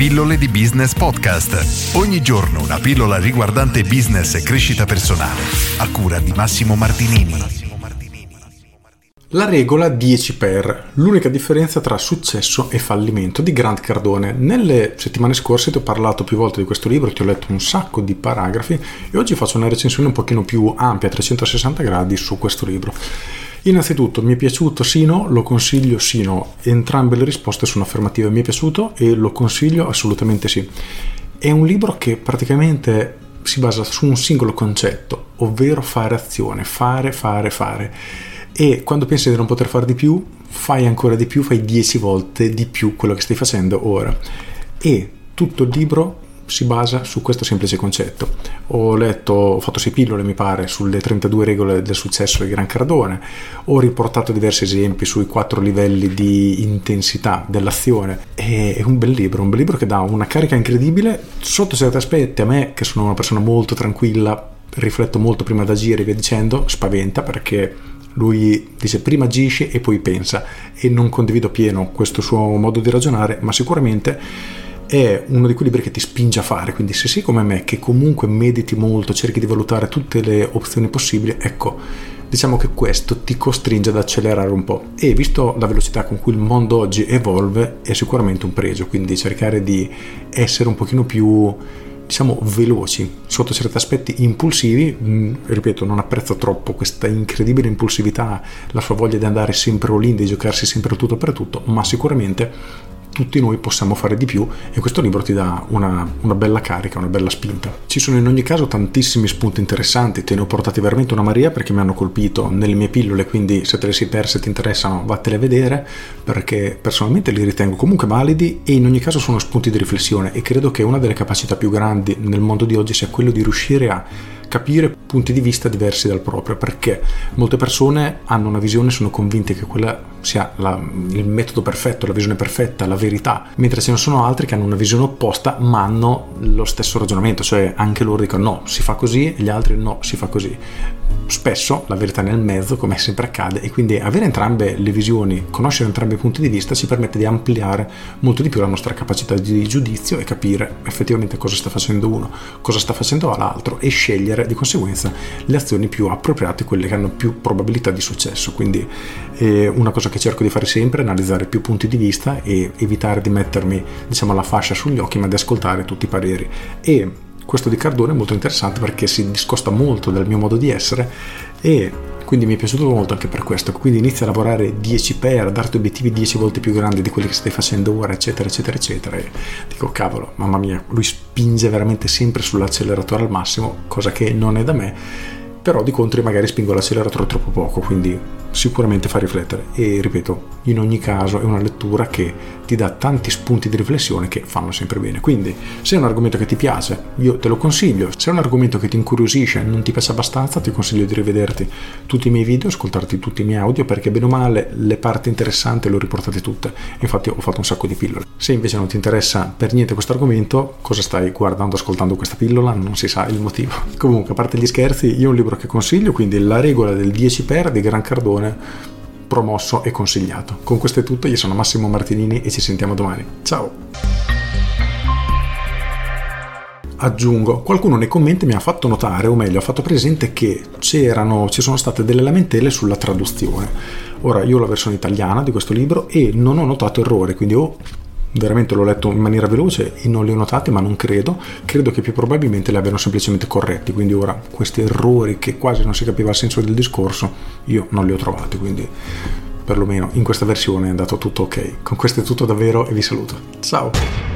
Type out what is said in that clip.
Pillole di Business Podcast. Ogni giorno una pillola riguardante business e crescita personale. A cura di Massimo Martinini. La regola 10 per, l'unica differenza tra successo e fallimento di Grant Cardone. Nelle settimane scorse ti ho parlato più volte di questo libro, ti ho letto un sacco di paragrafi e oggi faccio una recensione un pochino più ampia, a 360 gradi, su questo libro. Innanzitutto mi è piaciuto sì no, lo consiglio sì no, entrambe le risposte sono affermative, mi è piaciuto e lo consiglio assolutamente sì. È un libro che praticamente si basa su un singolo concetto, ovvero fare azione, fare, fare, fare. E quando pensi di non poter fare di più, fai ancora di più, fai 10 volte di più quello che stai facendo ora. E tutto il libro si basa su questo semplice concetto. Ho letto, ho fatto sei pillole mi pare, sulle 32 regole del successo di Gran Cardone, ho riportato diversi esempi sui quattro livelli di intensità dell'azione. È un bel libro, un bel libro che dà una carica incredibile sotto certi aspetti. A me, che sono una persona molto tranquilla, rifletto molto prima di agire e via dicendo, spaventa perché lui dice prima agisce e poi pensa e non condivido pieno questo suo modo di ragionare, ma sicuramente è uno di quei libri che ti spinge a fare, quindi se sei come me che comunque mediti molto, cerchi di valutare tutte le opzioni possibili, ecco, diciamo che questo ti costringe ad accelerare un po' e visto la velocità con cui il mondo oggi evolve è sicuramente un pregio, quindi cercare di essere un pochino più diciamo veloci sotto certi aspetti impulsivi mm, ripeto non apprezzo troppo questa incredibile impulsività la sua voglia di andare sempre all di giocarsi sempre tutto per tutto ma sicuramente tutti noi possiamo fare di più e questo libro ti dà una, una, bella carica, una bella spinta. Ci sono in ogni caso tantissimi spunti interessanti, te ne ho portati veramente una Maria perché mi hanno colpito nelle mie pillole, quindi se te le sei perse e ti interessano vattene a vedere perché personalmente li ritengo comunque validi e in ogni caso sono spunti di riflessione e credo che una delle capacità più grandi nel mondo di oggi sia quello di riuscire a capire punti di vista diversi dal proprio, perché molte persone hanno una visione, sono convinte che quella sia la, il metodo perfetto, la visione perfetta, la verità, mentre ce ne sono altri che hanno una visione opposta ma hanno lo stesso ragionamento, cioè anche loro dicono no, si fa così e gli altri no, si fa così. Spesso la verità è nel mezzo, come sempre accade, e quindi avere entrambe le visioni, conoscere entrambi i punti di vista ci permette di ampliare molto di più la nostra capacità di giudizio e capire effettivamente cosa sta facendo uno, cosa sta facendo l'altro e scegliere di conseguenza le azioni più appropriate, quelle che hanno più probabilità di successo. Quindi eh, una cosa che cerco di fare sempre è analizzare più punti di vista e evitare di mettermi diciamo la fascia sugli occhi ma di ascoltare tutti i pareri e questo di Cardone è molto interessante perché si discosta molto dal mio modo di essere e quindi mi è piaciuto molto anche per questo. Quindi inizia a lavorare 10 per, a darti obiettivi 10 volte più grandi di quelli che stai facendo ora, eccetera, eccetera, eccetera. E dico, cavolo, mamma mia, lui spinge veramente sempre sull'acceleratore al massimo, cosa che non è da me però di contro magari spingo l'acceleratore troppo poco, quindi sicuramente fa riflettere e ripeto, in ogni caso è una lettura che ti dà tanti spunti di riflessione che fanno sempre bene. Quindi se è un argomento che ti piace, io te lo consiglio, se è un argomento che ti incuriosisce e non ti piace abbastanza, ti consiglio di rivederti tutti i miei video, ascoltarti tutti i miei audio perché bene o male le parti interessanti le ho riportate tutte. Infatti ho fatto un sacco di pillole. Se invece non ti interessa per niente questo argomento, cosa stai guardando, ascoltando questa pillola? Non si sa il motivo. Comunque, a parte gli scherzi, io un libro che consiglio, quindi La regola del 10 per di Gran Cardone, promosso e consigliato. Con questo è tutto, io sono Massimo Martinini e ci sentiamo domani. Ciao! aggiungo, qualcuno nei commenti mi ha fatto notare, o meglio, ha fatto presente che c'erano, ci sono state delle lamentele sulla traduzione. Ora, io ho la versione italiana di questo libro e non ho notato errore, quindi ho veramente l'ho letto in maniera veloce e non li ho notati, ma non credo. Credo che più probabilmente li abbiano semplicemente corretti. Quindi ora questi errori che quasi non si capiva il senso del discorso, io non li ho trovati. Quindi perlomeno in questa versione è andato tutto ok. Con questo è tutto davvero e vi saluto. Ciao!